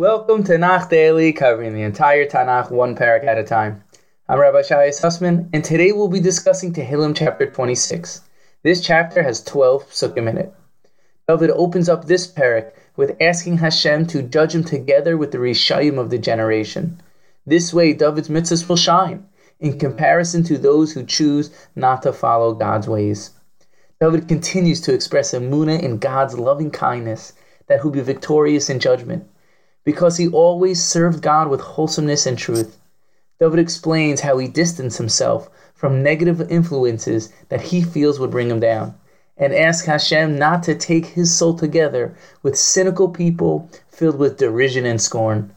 Welcome to Tanakh Daily, covering the entire Tanakh one perek at a time. I'm Rabbi Shai Sussman, and today we'll be discussing Tehillim chapter 26. This chapter has 12 psukim in it. David opens up this perek with asking Hashem to judge him together with the Reshaim of the generation. This way, David's mitzvahs will shine, in comparison to those who choose not to follow God's ways. David continues to express emunah in God's loving kindness that he'll be victorious in judgment because he always served God with wholesomeness and truth. David explains how he distanced himself from negative influences that he feels would bring him down, and asks Hashem not to take his soul together with cynical people filled with derision and scorn.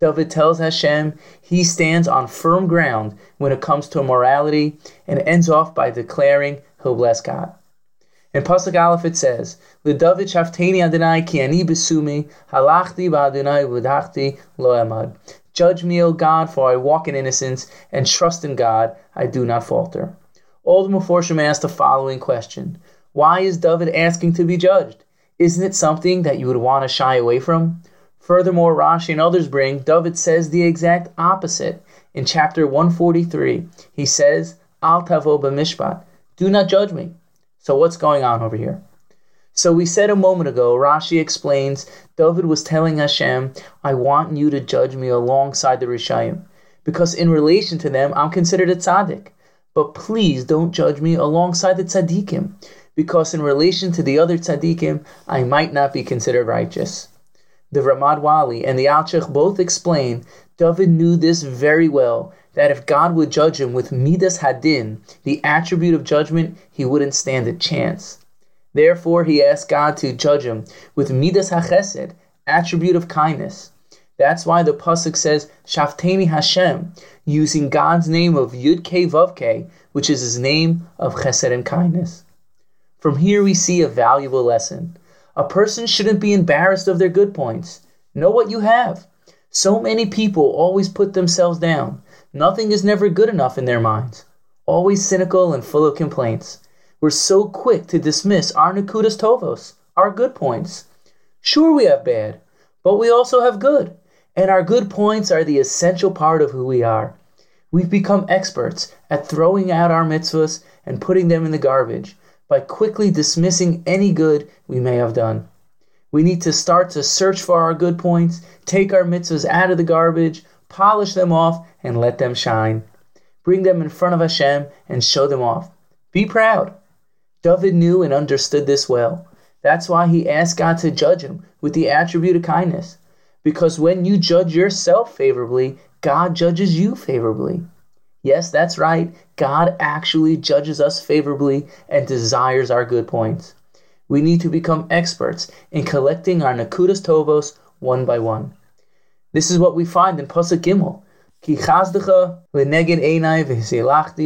David tells Hashem he stands on firm ground when it comes to morality and ends off by declaring he'll bless God. In Pasuk Aleph it says, "L'David shafteni Adonai ki ani besumi halachti ba'Adonai v'dachti lo emad." Judge me, O God, for I walk in innocence and trust in God. I do not falter. The Meforshim asked the following question: Why is David asking to be judged? Isn't it something that you would want to shy away from? Furthermore, Rashi and others bring David says the exact opposite. In chapter 143, he says, Al tavo b'mishpat, do not judge me. So what's going on over here? So we said a moment ago, Rashi explains, David was telling Hashem, I want you to judge me alongside the Reshaim, because in relation to them, I'm considered a tzaddik. But please don't judge me alongside the tzaddikim, because in relation to the other tzaddikim, I might not be considered righteous. The Ramad Vali and the Alshich both explain David knew this very well that if God would judge him with Midas Hadin, the attribute of judgment, he wouldn't stand a chance. Therefore, he asked God to judge him with Midas HaChesed, attribute of kindness. That's why the pasuk says Shafteni Hashem, using God's name of Yud Ke Vav Ke, which is his name of Chesed and kindness. From here, we see a valuable lesson. A person shouldn't be embarrassed of their good points. Know what you have. So many people always put themselves down. Nothing is never good enough in their minds. Always cynical and full of complaints. We're so quick to dismiss our Nakudas Tovos, our good points. Sure, we have bad, but we also have good. And our good points are the essential part of who we are. We've become experts at throwing out our mitzvahs and putting them in the garbage by quickly dismissing any good we may have done. We need to start to search for our good points, take our mitzvahs out of the garbage, polish them off, and let them shine. Bring them in front of Hashem and show them off. Be proud. David knew and understood this well. That's why he asked God to judge him with the attribute of kindness. Because when you judge yourself favorably, God judges you favorably. Yes, that's right. God actually judges us favorably and desires our good points. We need to become experts in collecting our Nakudas Tovos one by one. This is what we find in Pasuk Gimel. Ki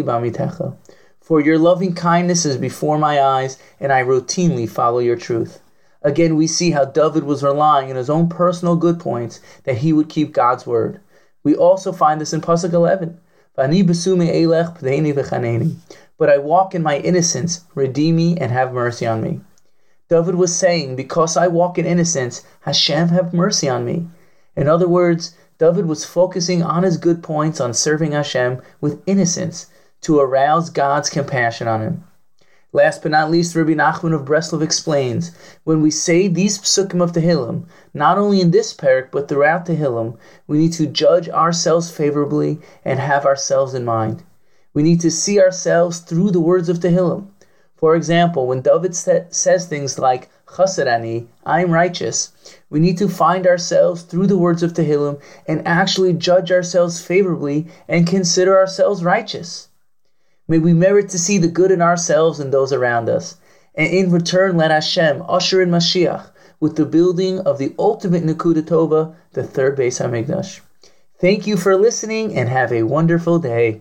b'amitecha. For your loving kindness is before my eyes, and I routinely follow your truth. Again, we see how David was relying on his own personal good points that he would keep God's word. We also find this in Pasuk 11. But I walk in my innocence, redeem me and have mercy on me. David was saying, Because I walk in innocence, Hashem have mercy on me. In other words, David was focusing on his good points on serving Hashem with innocence to arouse God's compassion on him. Last but not least, Rabbi Nachman of Breslov explains when we say these psukim of Tehillim, not only in this perek but throughout Tehillim, we need to judge ourselves favorably and have ourselves in mind. We need to see ourselves through the words of Tehillim. For example, when David says things like chasid ani, I am righteous, we need to find ourselves through the words of Tehillim and actually judge ourselves favorably and consider ourselves righteous. May we merit to see the good in ourselves and those around us, and in return let Hashem usher in Mashiach with the building of the ultimate Nakuda Tova, the third Beis Hamikdash. Thank you for listening and have a wonderful day.